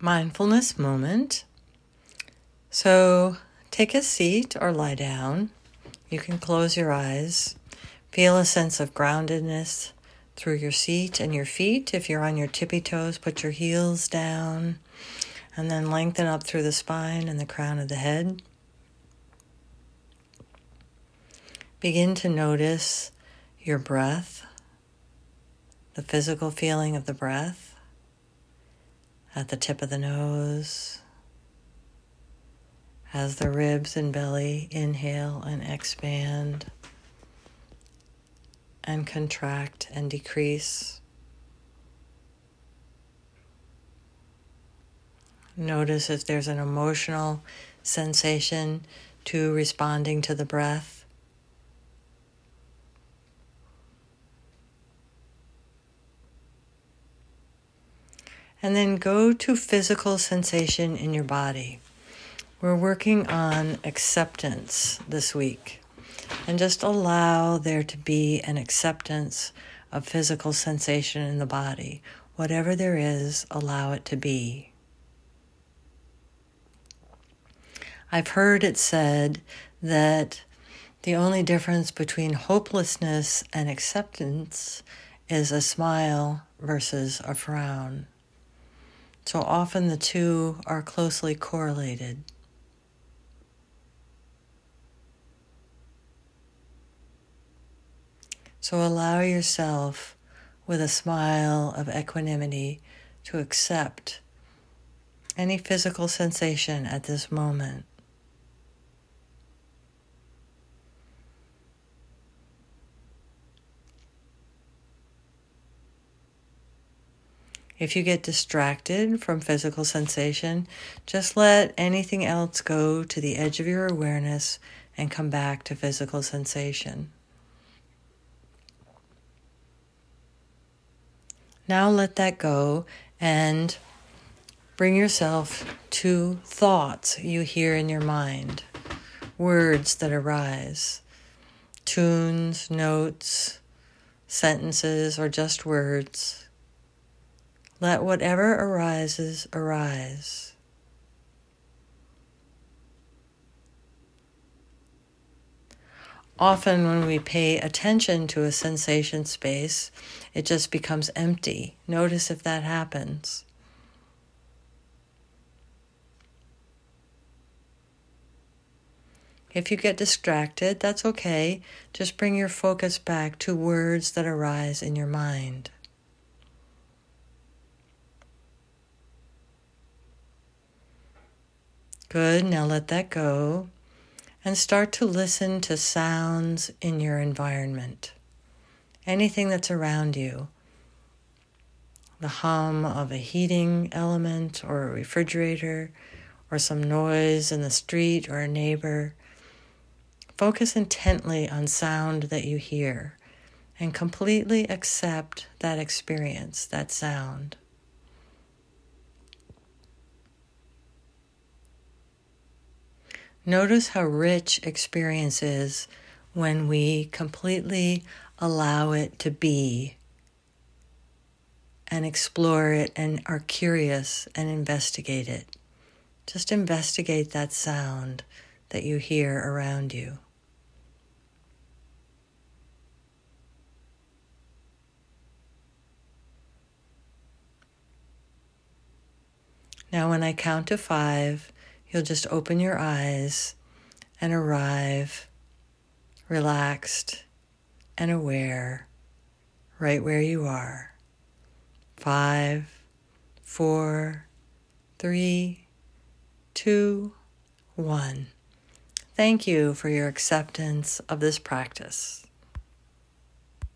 mindfulness moment. So take a seat or lie down. You can close your eyes. Feel a sense of groundedness through your seat and your feet. If you're on your tippy toes, put your heels down and then lengthen up through the spine and the crown of the head. Begin to notice your breath, the physical feeling of the breath at the tip of the nose, as the ribs and belly inhale and expand and contract and decrease. Notice if there's an emotional sensation to responding to the breath. And then go to physical sensation in your body. We're working on acceptance this week. And just allow there to be an acceptance of physical sensation in the body. Whatever there is, allow it to be. I've heard it said that the only difference between hopelessness and acceptance is a smile versus a frown. So often the two are closely correlated. So allow yourself with a smile of equanimity to accept any physical sensation at this moment. If you get distracted from physical sensation, just let anything else go to the edge of your awareness and come back to physical sensation. Now let that go and bring yourself to thoughts you hear in your mind, words that arise, tunes, notes, sentences, or just words. Let whatever arises arise. Often, when we pay attention to a sensation space, it just becomes empty. Notice if that happens. If you get distracted, that's okay. Just bring your focus back to words that arise in your mind. Good, now let that go and start to listen to sounds in your environment. Anything that's around you. The hum of a heating element or a refrigerator or some noise in the street or a neighbor. Focus intently on sound that you hear and completely accept that experience, that sound. Notice how rich experience is when we completely allow it to be and explore it and are curious and investigate it. Just investigate that sound that you hear around you. Now, when I count to five, you'll just open your eyes and arrive relaxed and aware right where you are. Five, four, three, two, one. Thank you for your acceptance of this practice.